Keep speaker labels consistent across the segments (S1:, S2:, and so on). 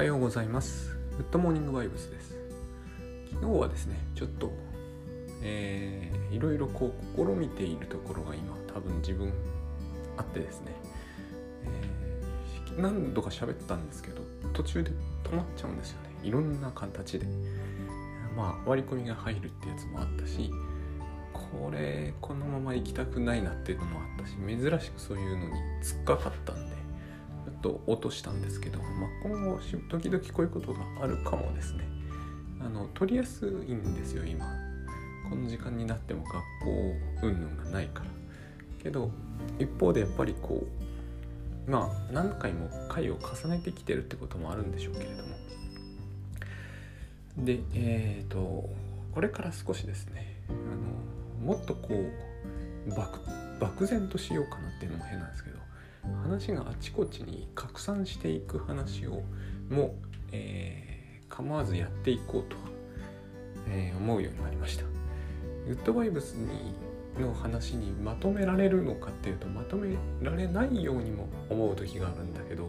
S1: はようございます。グッドモーニングバイブスです。昨日はですね、ちょっと、えー、いろいろこう試みているところが今多分自分あってですね、えー何度か喋ったんですけど、途中で止まっちゃうんですよね。いろんな形で。まあ割り込みが入るってやつもあったし、これこのまま行きたくないなっていうのもあったし、珍しくそういうのに突っかかったんで、っと落としたんですけど、まあ、今後時々こういうことがあるかもですね。あの取りやすいんですよ今。この時間になっても学校云々がないから。けど一方でやっぱりこうまあ何回も回を重ねてきてるってこともあるんでしょうけれども。でえっ、とこれから少しですねあのもっとこう漠漠然としようかなっていうのも変なんですけど話があちこちに拡散していく話をもう、えー構わずやっていこうと、えー思うようになりました。グッドバイブスにの話にまとめられるのかっていうとまとめられないようにも思う時があるんだけど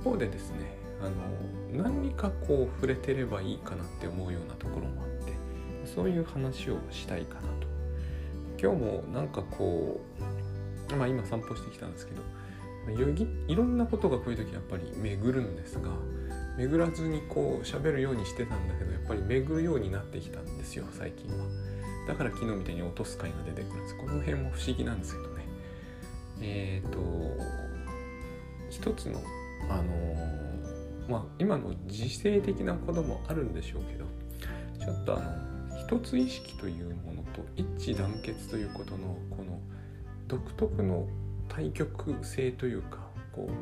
S1: 一方でですねあの何かこう触れてればいいかなって思うようなところもあってそういう話をしたいかなと今日もなんかこうまあ今散歩してきたんですけどいろんなことがこういう時やっぱり巡るんですが巡らずにこう喋るようにしてたんだけどやっぱり巡るようになってきたんですよ最近は。だから昨日みたいに落とす回が出てくるんです。この辺も不思議なんですけどね。えっ、と一つのあのーまあ今の時勢的なこともあるんでしょうけどちょっとあの一つ意識というものと一致団結ということのこの独特の対極性というかこう、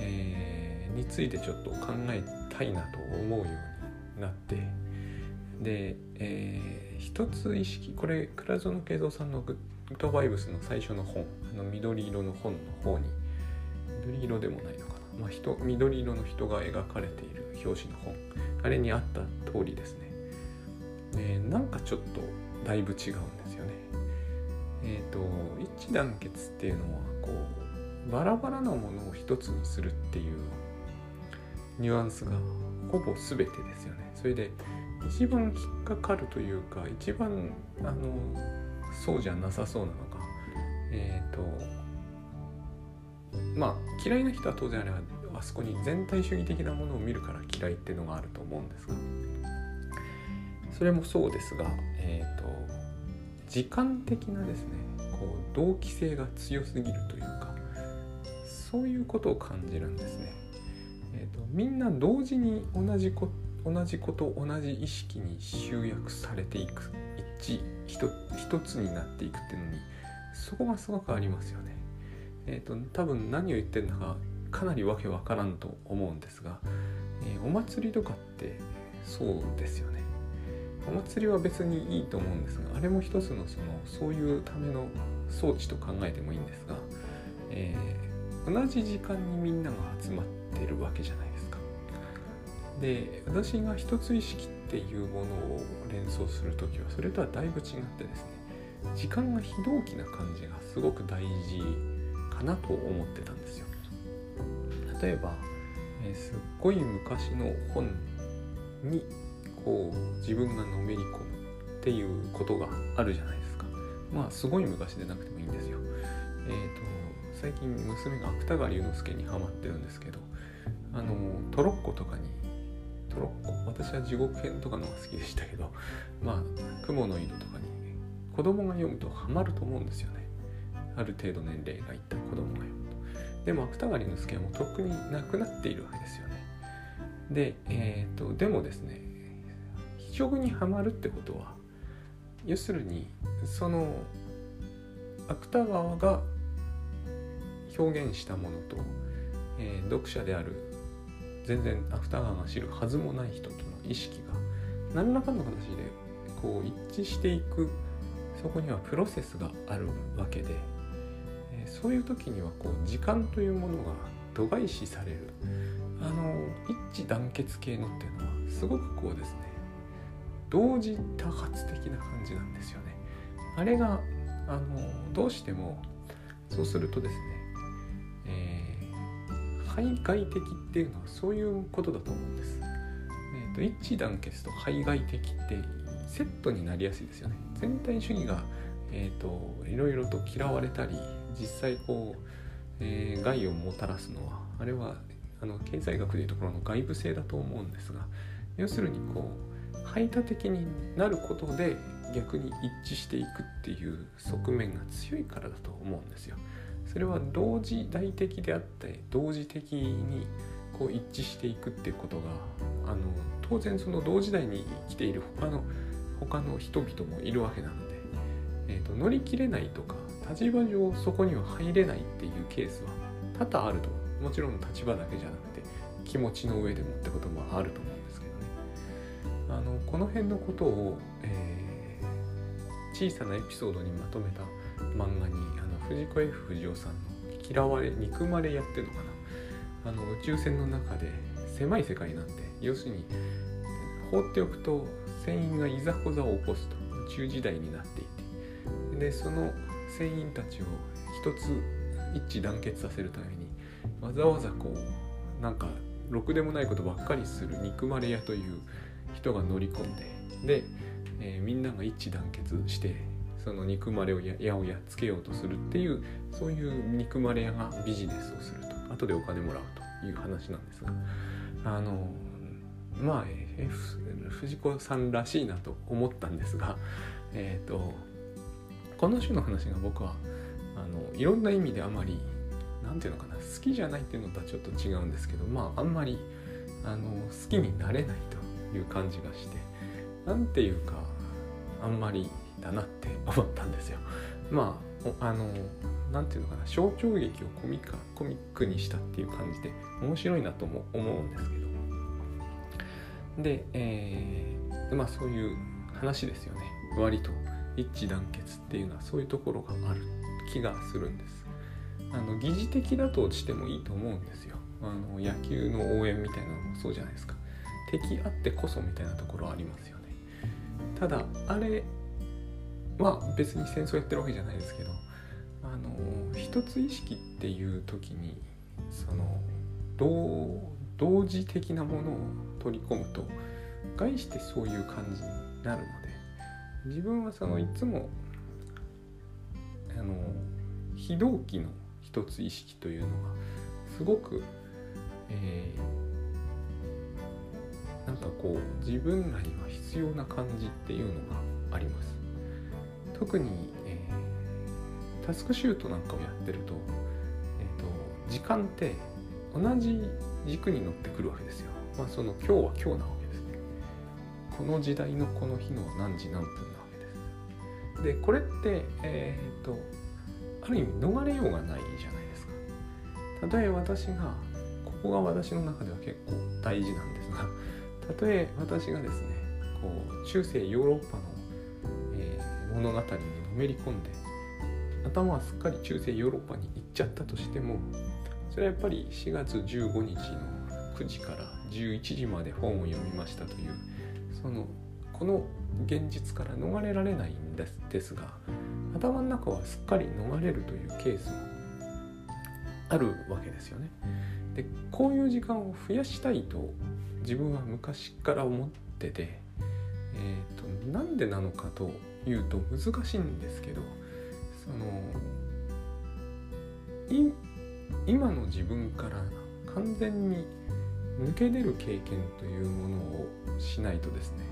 S1: えーについてちょっと考えたいなと思うようになってで、えー一つ意識これ倉園慶三さんのグッドバイブスの最初の本あの緑色の本の方に緑色でもないのかな、まあ、人緑色の人が描かれている表紙の本。あれにあった通りですね。でなんかちょっとだいぶ違うんですよね。えっ、と一致団結っていうのはこうバラバラなものを一つにするっていうニュアンスがほぼ全てですよね。それで一番引っかかるというか一番あのそうじゃなさそうなのがえっ、ーとまあ嫌いな人は当然あれはあそこに全体主義的なものを見るから嫌いっていうのがあると思うんですがそれもそうですがえっ、と時間的なですねこう同期性が強すぎるというかそういうことを感じるんですね。えーとみんな同時に同じこ同じこと同じ意識に集約されていく一致一つになっていくっていうのにそこがすごくありますよね。えっ、と多分何を言ってるのかかなりわけわからんと思うんですが、えーお祭りとかってそうですよね。お祭りは別にいいと思うんですがあれも一つのそのそういうための装置と考えてもいいんですが、えー同じ時間にみんなが集まってるわけじゃないですか。で私が一つ意識っていうものを連想する時はそれとはだいぶ違ってですね時間が非同期な感じがすごく大事かなと思ってたんですよ。例えば、えーすっごい昔の本にこう自分がのめり込むっていうことがあるじゃないですか。まあすごい昔でなくてもいいんですよ。えー、と最近娘が芥川龍之介にハマってるんですけどあのトロッコとかにトロッコ？私は地獄編とかのが好きでしたけどまあ雲の井戸とかに子供が読むとハマると思うんですよねある程度年齢がいった子供が読むとでも芥川龍之介はもうとっくになくなっているわけですよねでえっ、とでもですね非常にハマるってことは要するにその芥川が表現したものと、えー読者である全然芥川が知るはずもない人との意識が何らかの形でこう一致していくそこにはプロセスがあるわけで、えーそういう時にはこう時間というものが度外視される。あの一致団結系のっていうのはすごくこうですね同時多発的な感じなんですよね。あれがあのどうしてもそうするとですね、えー排外的っていうのはそういうことだと思うんです。えーと、一致団結と排外的ってセットになりやすいですよね。全体主義が、えーと、いろいろと嫌われたり実際こう、えー、害をもたらすのはあれはあの経済学でいうところの外部性だと思うんですが要するにこう排他的になることで逆に一致していくっていう側面が強いからだと思うんですよ。それは同時代的であって同時的にこう一致していくっていうことがあの当然その同時代に生きている他の他の人々もいるわけなので、えーと、乗り切れないとか立場上そこには入れないっていうケースは多々あるともちろん立場だけじゃなくて気持ちの上でもってこともあると思うんですあのこの辺のことを、えー、小さなエピソードにまとめた漫画にあの藤子 F 不二雄さんの「嫌われ憎まれや」っていうのかな。あの宇宙船の中で狭い世界なんで要するに放っておくと船員がいざこざを起こすと。宇宙時代になっていて。でその船員たちを一つ一致団結させるためにわざわざこうなんかろくでもないことばっかりする憎まれ屋という人が乗り込んでで、えー、みんなが一致団結してその憎まれを矢をやっつけようとするっていうそういう憎まれ屋がビジネスをすると。後でお金もらうという話なんですが。あのまあ、F、藤子さんらしいなと思ったんですが、えーと、この種の話が僕はあのいろんな意味であまり何て言うのかな好きじゃないっていうのとはちょっと違うんですけどまああんまりあの好きになれないと。いう感じがして何ていうかあんまりだなって思ったんですよ。まああの何て言うのかな象徴劇をコミカコミックにしたっていう感じで面白いなとも思うんですけど。で、えー、まあそういう話ですよね。割と一致団結っていうのはそういうところがある気がするんです。あの疑似的だとしてもいいと思うんですよ。あの野球の応援みたいなのもそうじゃないですか。敵あってこそみたいなところありますよね。ただあれまあ別に戦争やってるわけじゃないですけどあの一つ意識っていう時にその同同時的なものを取り込むと概してそういう感じになるので自分はそのいつもあの非同期の一つ意識というのがすごく、えー、なんかこう自分らには必要な感じっていうのがあります。特に、えー、タスクシュートなんかをやってると,、えーと、時間って同じ軸に乗ってくるわけですよ。まあその今日は今日なわけですね。この時代のこの日の何時何分なわけです。でこれってえっ、ー、とある意味逃れようがないじゃないですか。たとえ私がここが私の中では結構大事なんですがたとえ私がですねこう中世ヨーロッパのえ物語にのめり込んで頭はすっかり中世ヨーロッパに行っちゃったとしてもそれはやっぱり4月15日の9時から11時まで本を読みましたというそのこの現実から逃れられないんですですが頭の中はすっかり逃れるというケースもあるわけですよね。でこういう時間を増やしたいと自分は昔から思ってて、えーとなんでなのかと言うと難しいんですけどその今の自分から完全に抜け出る経験というものをしないとですね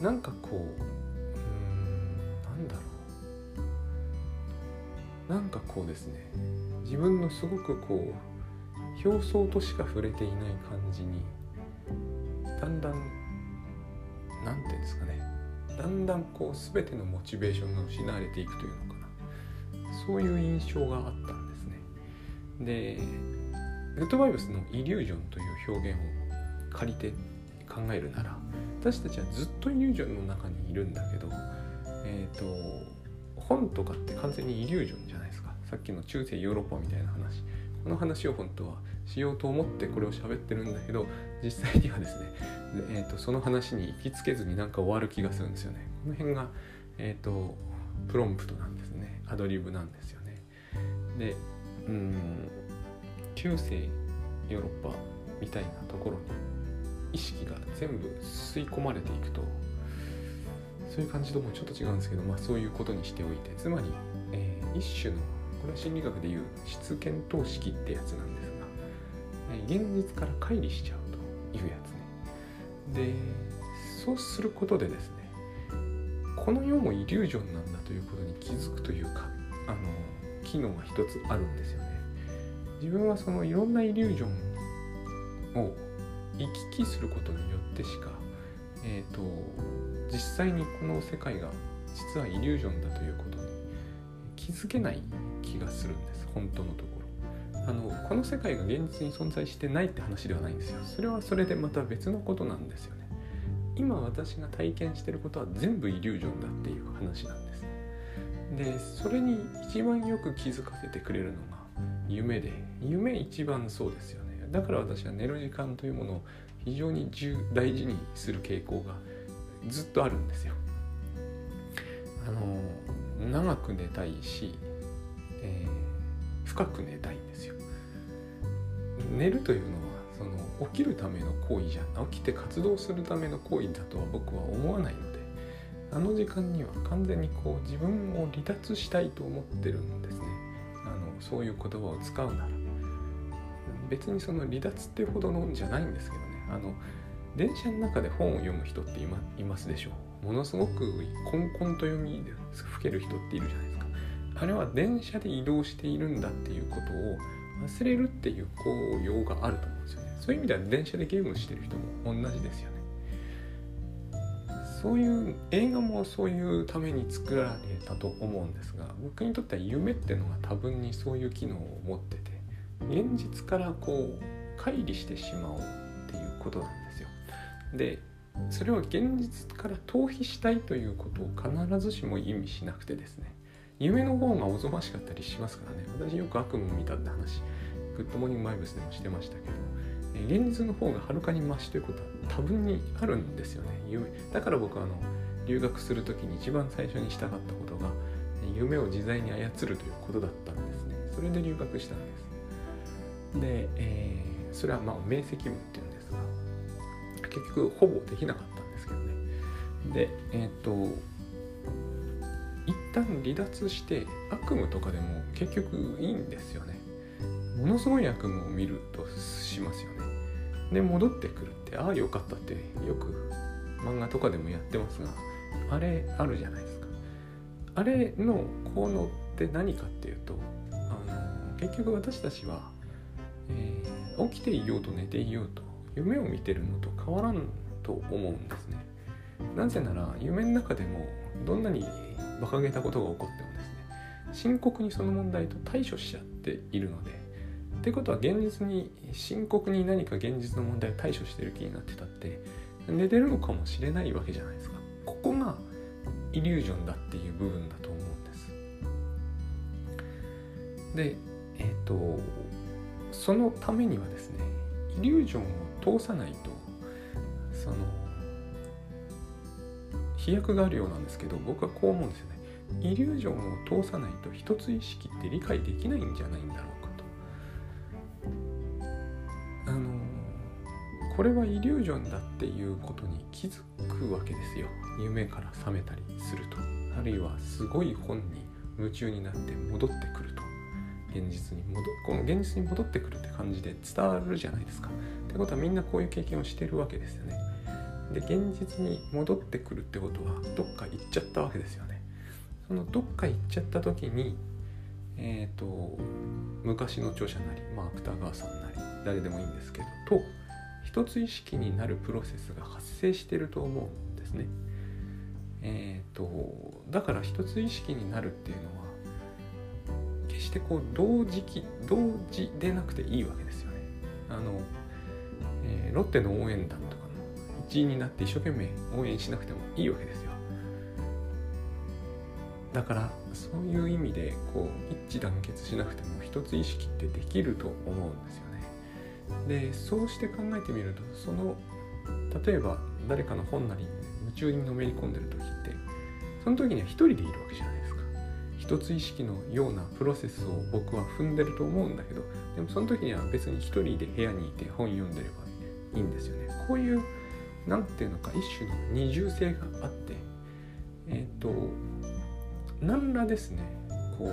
S1: なんかこううんなんだろう。なんかこうですね自分のすごくこう表層としか触れていない感じにだんだん何て言うんですかね。だんだんこう全てのモチベーションが失われていくというのかな。そういう印象があったんですね。でグッドバイブスのイリュージョンという表現を借りて考えるなら私たちはずっとイリュージョンの中にいるんだけどえっ、ー、と本とかって完全にイリュージョンじゃないですか。さっきの中世ヨーロッパみたいな話。この話を本当はしようと思ってこれを喋ってるんだけど実際にはですね、えーと、その話に行きつけずになんか終わる気がするんですよね。この辺が、えーと、プロンプトなんですね。アドリブなんですよね。でうん中世ヨーロッパみたいなところに意識が全部吸い込まれていくとそういう感じともちょっと違うんですけど、まあ、そういうことにしておいて。つまり、えー、一種のこれは心理学でいう質検討式ってやつなんですが、えー、現実から乖離しちゃう。いうやつね。でそうすることでですねこの世もイリュージョンなんだということに気づくというかあの機能が一つあるんですよね。自分はそのいろんなイリュージョンを行き来することによってしかえっ、ー、と実際にこの世界が実はイリュージョンだということに気づけない気がするんです。本当のところあのこの世界が現実に存在してないって話ではないんですよ。それはそれでまた別のことなんですよね。今私が体験してることは全部イリュージョンだっていう話なんです。でそれに一番よく気づかせてくれるのが夢で。夢一番そうですよね。だから私は寝る時間というものを非常に大事にする傾向がずっとあるんですよ。あの長く寝たいし、深く寝たいんですよ。寝るというのはその起きるための行為じゃ起きて活動するための行為だとは僕は思わないのであの時間には完全にこう自分を離脱したいと思ってるんですね。あのそういう言葉を使うなら。別にその離脱ってほどのじゃないんですけどね。あの電車の中で本を読む人っていますでしょ。うものすごくコンコンと読みで吹ける人っているじゃないですか。あれは電車で移動しているんだっていうことを忘れるっていう効用があると思うんですよね。そういう意味では電車でゲームしてる人も同じですよね。そういう映画もそういうために作られたと思うんですが僕にとっては夢っていうのが多分にそういう機能を持ってて現実からこう乖離してしまおうっていうことなんですよ。でそれは現実から逃避したいということを必ずしも意味しなくてですね。夢の方がおぞましかったりしますからね。私よく悪夢見たって話。グッドモーニングマイブスでもしてましたけど。現実の方がはるかにマシということは多分にあるんですよね。夢だから僕はあの留学する時に一番最初にしたかったことが夢を自在に操るということだったんですね。それで留学したんです。で、えー、それはまあ明晰夢っていうんですが結局ほぼできなかったんですけどね。でえっ、ー、と旦離脱して悪夢とかでも結局いいんですよね。ものすごい悪夢を見るとしますよね。で戻ってくるってああよかったってよく漫画とかでもやってますがあれあるじゃないですか。あれの効能って何かっていうとあの結局私たちは、えー、起きていようと寝ていようと夢を見てるのと変わらんと思うんですね。なぜなら夢の中でもどんなに馬鹿げたことが起こってもですね深刻にその問題と対処しちゃっているのでってことは現実に深刻に何か現実の問題を対処してる気になってたって寝てるのかもしれないわけじゃないですか。ここがイリュージョンだっていう部分だと思うんです。でえっ、ー、とそのためにはですねイリュージョンを通さないとその飛躍があるようなんですけど僕はこう思うんですよね。イリュージョンを通さないと一つ意識って理解できないんじゃないんだろうかと。あのこれはイリュージョンだっていうことに気づくわけですよ。夢から覚めたりすると。あるいはすごい本に夢中になって戻ってくると。現実に戻この現実に戻ってくるって感じで伝わるじゃないですか。ってことはみんなこういう経験をしてるわけですよね。で現実に戻ってくるってことはどっか行っちゃったわけですよね。そのどっか行っちゃった時にえっ、ー、と昔の著者なり、まあ、芥川さんなり誰でもいいんですけどと一つ意識になるプロセスが発生してると思うんですね。えーと、だから一つ意識になるっていうのは決してこう同時期同時でなくていいわけですよね。あの、えー、ロッテの応援団とかの一員になって一生懸命応援しなくてもいいわけです。だからそういう意味でこう一致団結しなくても一つ意識ってできると思うんですよね。でそうして考えてみるとその例えば誰かの本なりに夢中にのめり込んでる時ってその時には一人でいるわけじゃないですか。一つ意識のようなプロセスを僕は踏んでると思うんだけどでもその時には別に一人で部屋にいて本読んでればいいんですよね。こういう何ていうのか一種の二重性があってえっ、ー、と何らですねこう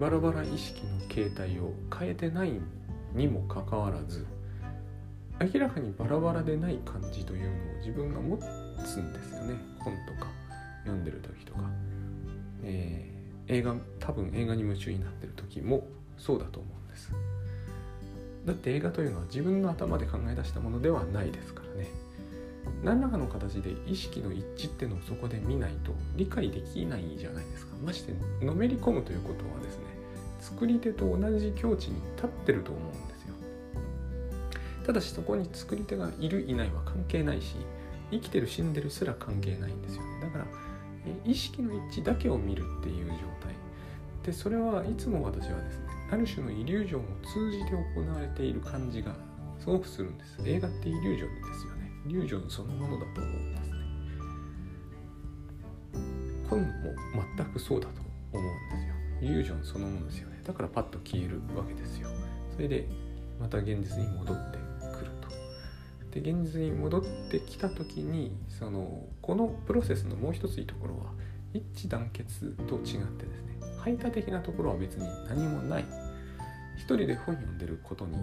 S1: バラバラ意識の形態を変えてないにもかかわらず明らかにバラバラでない感じというのを自分が持つんですよね。本とか読んでる時とか、えー、映画多分映画に夢中になってる時もそうだと思うんです。だって映画というのは自分の頭で考え出したものではないですからね。何らかの形で意識の一致ってのをそこで見ないと理解できないじゃないですか。ましてのめり込むということはですね作り手と同じ境地に立ってると思うんですよ。ただしそこに作り手がいるいないは関係ないし生きてる死んでるすら関係ないんですよね。だから意識の一致だけを見るっていう状態。でそれはいつも私はですねある種のイリュージョンを通じて行われている感じがすごくするんです。映画ってイリュージョンですよ。リュージョンそのものだと思うんですね本も全くそうだと思うんですよ。イリュージョンそのものですよね。だからパッと消えるわけですよ。それでまた現実に戻ってくると。で現実に戻ってきた時にそのこのプロセスのもう一ついいところは一致団結と違ってですね。排他的なところは別に何もない。一人で本読んでることに、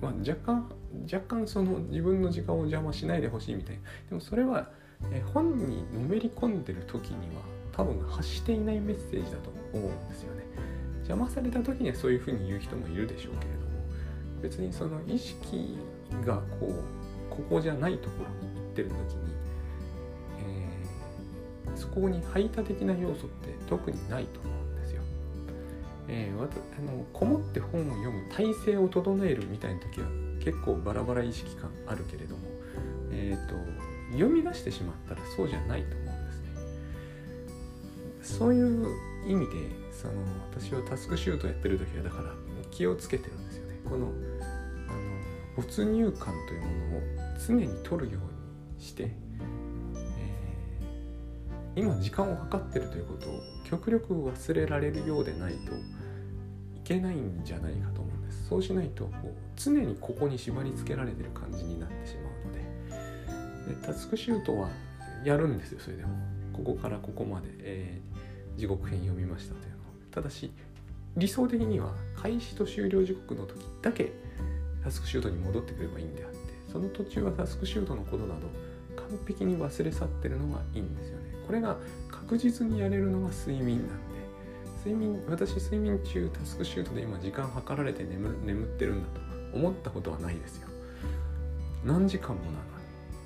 S1: まあ、若干若干その自分の時間を邪魔しないでほしいみたいなでもそれはえ本にのめり込んでる時には多分発していないメッセージだと思うんですよね邪魔された時にはそういうふうに言う人もいるでしょうけれども別にその意識がこうここじゃないところに行ってる時に、えー、そこに排他的な要素って特にないと思う。えー、あのこもって本を読む体制を整えるみたいな時は結構バラバラ意識感あるけれども、えーと、読み出してしまったらそうじゃないと思うんですね。そういう意味でその私はタスクシュートやってる時はだから気をつけてるんですよね。このあの没入感というものを常に取るようにして、えー、今時間を計ってるということを極力忘れられるようでないとけないんじゃないかと思うんです。そうしないとこう常にここに縛り付けられてる感じになってしまうので。でタスクシュートはやるんですよそれでも。ここからここまで、えー、時刻編読みましたというのをただし理想的には開始と終了時刻の時だけタスクシュートに戻ってくればいいんであって。その途中はタスクシュートのことなど完璧に忘れ去ってるのがいいんですよね。これが確実にやれるのが睡眠なんで。睡眠私睡眠中タスクシュートで今時間計られて眠眠ってるんだと思ったことはないですよ。何時間もなのに。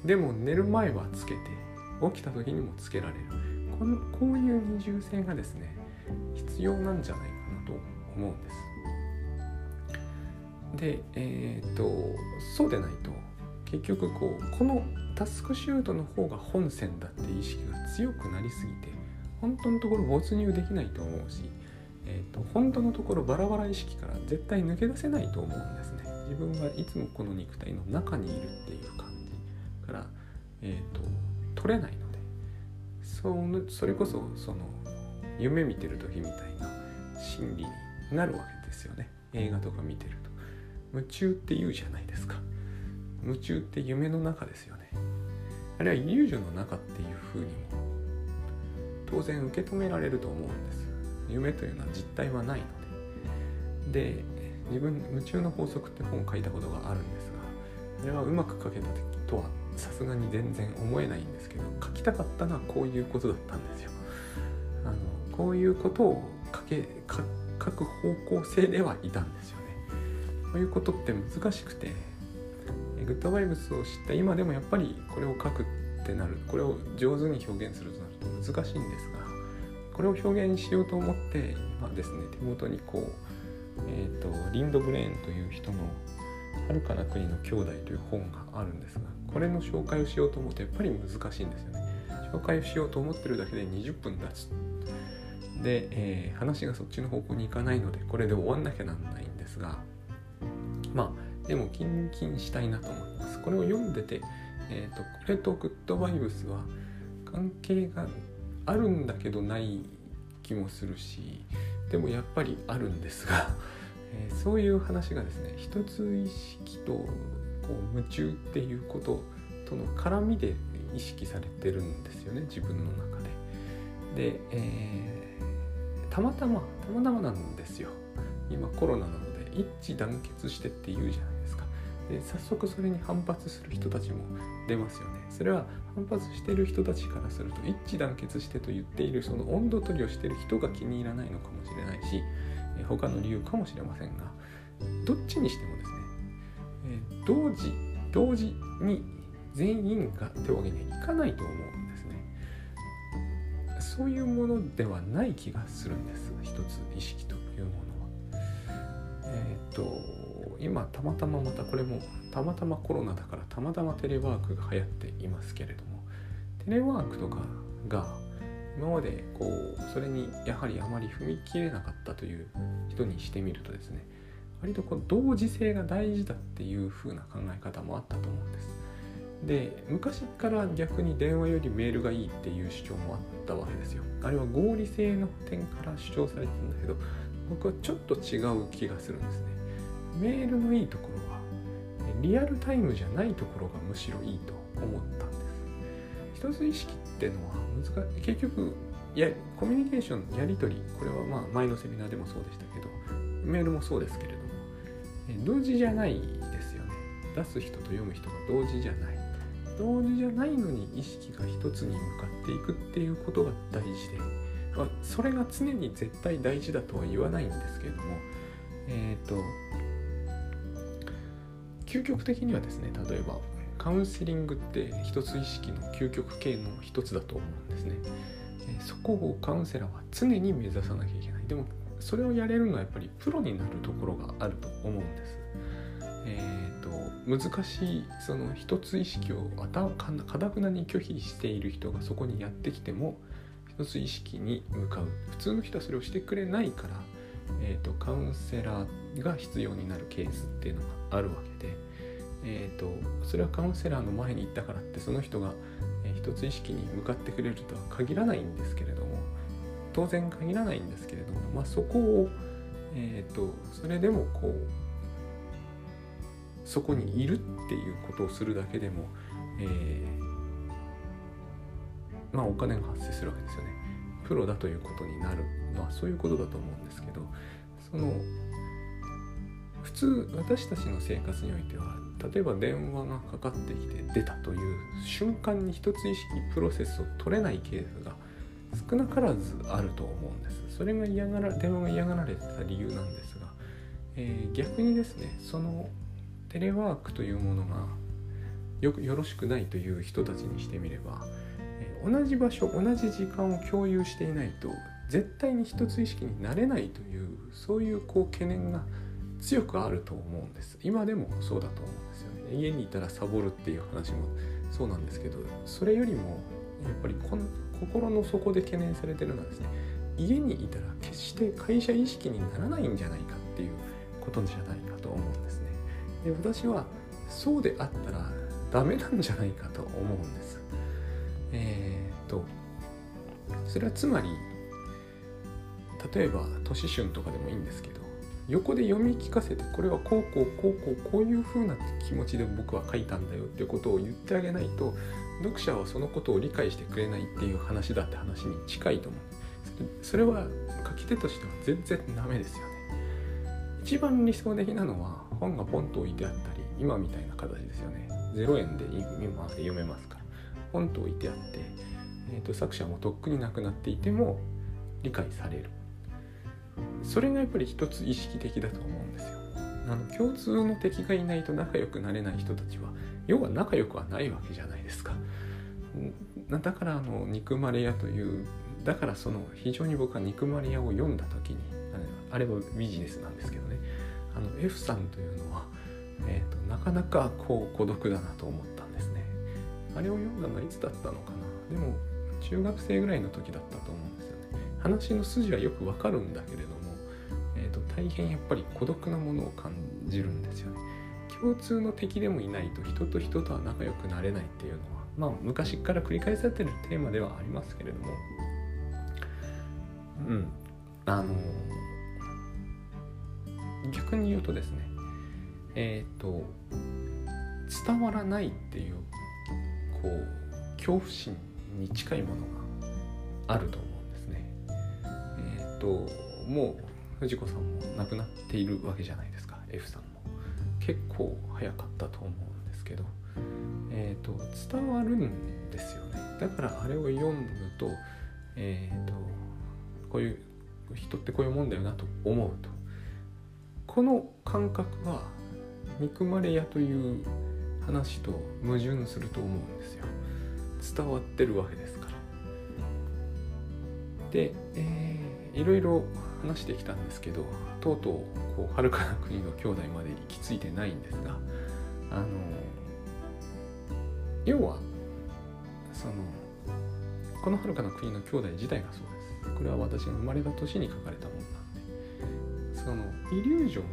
S1: でも寝る前はつけて起きた時にもつけられる。このこういう二重性がですね必要なんじゃないかなと思うんです。でえっ、とそうでないと結局こうこのタスクシュートの方が本線だって意識が強くなりすぎて本当のところ没入できないと思うし、えーと、本当のところバラバラ意識から絶対抜け出せないと思うんですね。自分はいつもこの肉体の中にいるっていう感じから、えーと、取れないのでそうそれこそその夢見てる時みたいな心理になるわけですよね。映画とか見てると。夢中って言うじゃないですか。夢中って夢の中ですよね。あるいはイリュージョンの中っていう風にも当然受け止められると思うんです。夢というのは実体はないので。で自分夢中の法則って本を書いたことがあるんですがあれはうまく書けたとはさすがに全然思えないんですけど書きたかったのはこういうことだったんですよ。あのこういうことを書け書く方向性ではいたんですよね。こういうことって難しくてグッドバイブスを知った今でもやっぱりこれを書くっってなるこれを上手に表現するとなると難しいんですがこれを表現しようと思って今ですね手元にこう、えーと、リンドブレーンという人の「遥かな国の兄弟」という本があるんですがこれの紹介をしようと思うとやっぱり難しいんですよね。紹介をしようと思ってるだけで20分経つ。で、えー、話がそっちの方向に行かないのでこれで終わんなきゃなんないんですがまあでもキンキンしたいなと思います。これを読んでて、えーと、これとグッドバイブスは関係があるんだけどない気もするしでもやっぱりあるんですが、えー、そういう話がですね一つ意識とこう夢中っていうこととの絡みで意識されてるんですよね自分の中で。で、えー、たまたまたまたまなんですよ今コロナなので一致団結してって言うじゃないで。早速それに反発する人たちも出ますよね。それは反発してる人たちからすると一致団結してと言っているその温度取りをしてる人が気に入らないのかもしれないし他の理由かもしれませんがどっちにしてもですね、同時同時に全員が手を挙げにはいかないと思うんですねそういうものではない気がするんです一つ意識というものはえっ、と今たまたままたこれもたまたまコロナだからたまたまテレワークが流行っていますけれどもテレワークとかが今までこうそれにやはりあまり踏み切れなかったという人にしてみるとですね割とこう同時性が大事だっていう風な考え方もあったと思うんです。で昔から逆に電話よりメールがいいっていう主張もあったわけですよ。あれは合理性の点から主張されてるんだけど僕はちょっと違う気がするんですね。メールのいいところはリアルタイムじゃないところがむしろいいと思ったんです。一つ意識ってのは難結局やコミュニケーションやり取りこれはまあ前のセミナーでもそうでしたけどメールもそうですけれども同時じゃないですよね。出す人と読む人が同時じゃない。同時じゃないのに意識が一つに向かっていくっていうことが大事で、あ、それが常に絶対大事だとは言わないんですけれどもえっ、ー、と究極的にはですね例えばカウンセリングって一つ意識の究極系の一つだと思うんですね。そこをカウンセラーは常に目指さなきゃいけない。でもそれをやれるのはやっぱりプロになるところがあると思うんです。えーと、難しいその一つ意識をかたくなに拒否している人がそこにやってきても一つ意識に向かう。普通の人はそれをしてくれないからえーと、カウンセラーが必要になるケースっていうのがあるわけで、えーと、それはカウンセラーの前に行ったからってその人が、えー、一つ意識に向かってくれるとは限らないんですけれども当然限らないんですけれども、まあ、そこを、えーと、それでもこうそこにいるっていうことをするだけでも、えー、まあお金が発生するわけですよね。プロだということになるのはそういうことだと思うんですけどその普通私たちの生活においては例えば電話がかかってきて出たという瞬間に一つ意識プロセスを取れないケースが少なからずあると思うんです。それが嫌がら電話が嫌がられてた理由なんですが、えー、逆にですねそのテレワークというものがよくよろしくないという人たちにしてみれば、えー、同じ場所同じ時間を共有していないと絶対に一つ意識になれないというそういうこう懸念が強くあると思うんです。今でもそうだと思うんですよね。家にいたらサボるっていう話もそうなんですけどそれよりもやっぱりこの心の底で懸念されてるのはですね家にいたら決して会社意識にならないんじゃないかっていうことじゃないかと思うんですね。で私はそうであったらダメなんじゃないかと思うんです。えー、っとそれはつまり例えば都市春とかでもいいんですけど横で読み聞かせてこれはこうこうこうこうこういう風な気持ちで僕は書いたんだよってことを言ってあげないと読者はそのことを理解してくれないっていう話だって話に近いと思うそれは書き手としては全然ダメですよね。一番理想的なのは本がポンと置いてあったり今みたいな形ですよね。0円で今読めますから。ポンと置いてあって、えーと作者もとっくになくなっていても理解される。それがやっぱり一つ意識的だと思うんですよ。あの共通の敵がいないと仲良くなれない人たちは要は仲良くはないわけじゃないですか。だからあの憎まれ屋というだからその非常に僕は憎まれ屋を読んだ時にあれはビジネスなんですけどね。あの F さんというのは、えーと、なかなかこう孤独だなと思ったんですね。あれを読んだのはいつだったのかな。でも中学生ぐらいの時だったと思うんですよね。話の筋はよくわかるんだけれども大変やっぱり孤独なものを感じるんですよね。共通の敵でもいないと人と人とは仲良くなれないっていうのはまあ昔から繰り返されてるテーマではありますけれども。うん。あの逆に言うとですねえっ、と伝わらないっていうこう恐怖心に近いものがあると思うんですね。えっ、ともう藤子さんも亡くなっているわけじゃないですか。F さんも。結構早かったと思うんですけど、えーと、伝わるんですよね。だからあれを読むと,、えーとこういう人ってこういうもんだよなと思うと。この感覚は憎まれ屋という話と矛盾すると思うんですよ。伝わってるわけですから。で、えー、いろいろ話してきたんですけどとうとうこう遥かな国の兄弟まで行き着いてないんですがあの要はそのこの遥かな国の兄弟自体がそうです。これは私が生まれた年に書かれたものなんでそのイリュージョンを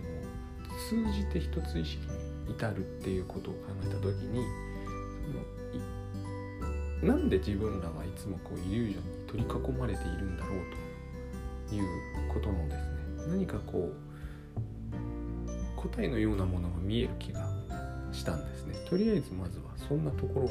S1: 通じて一つ意識に至るっていうことを考えた時にそのなんで自分らはいつもこうイリュージョンに取り囲まれているんだろうということのですね何かこう答えのようなものが見える気がしたんですね。とりあえずまずはそんなところ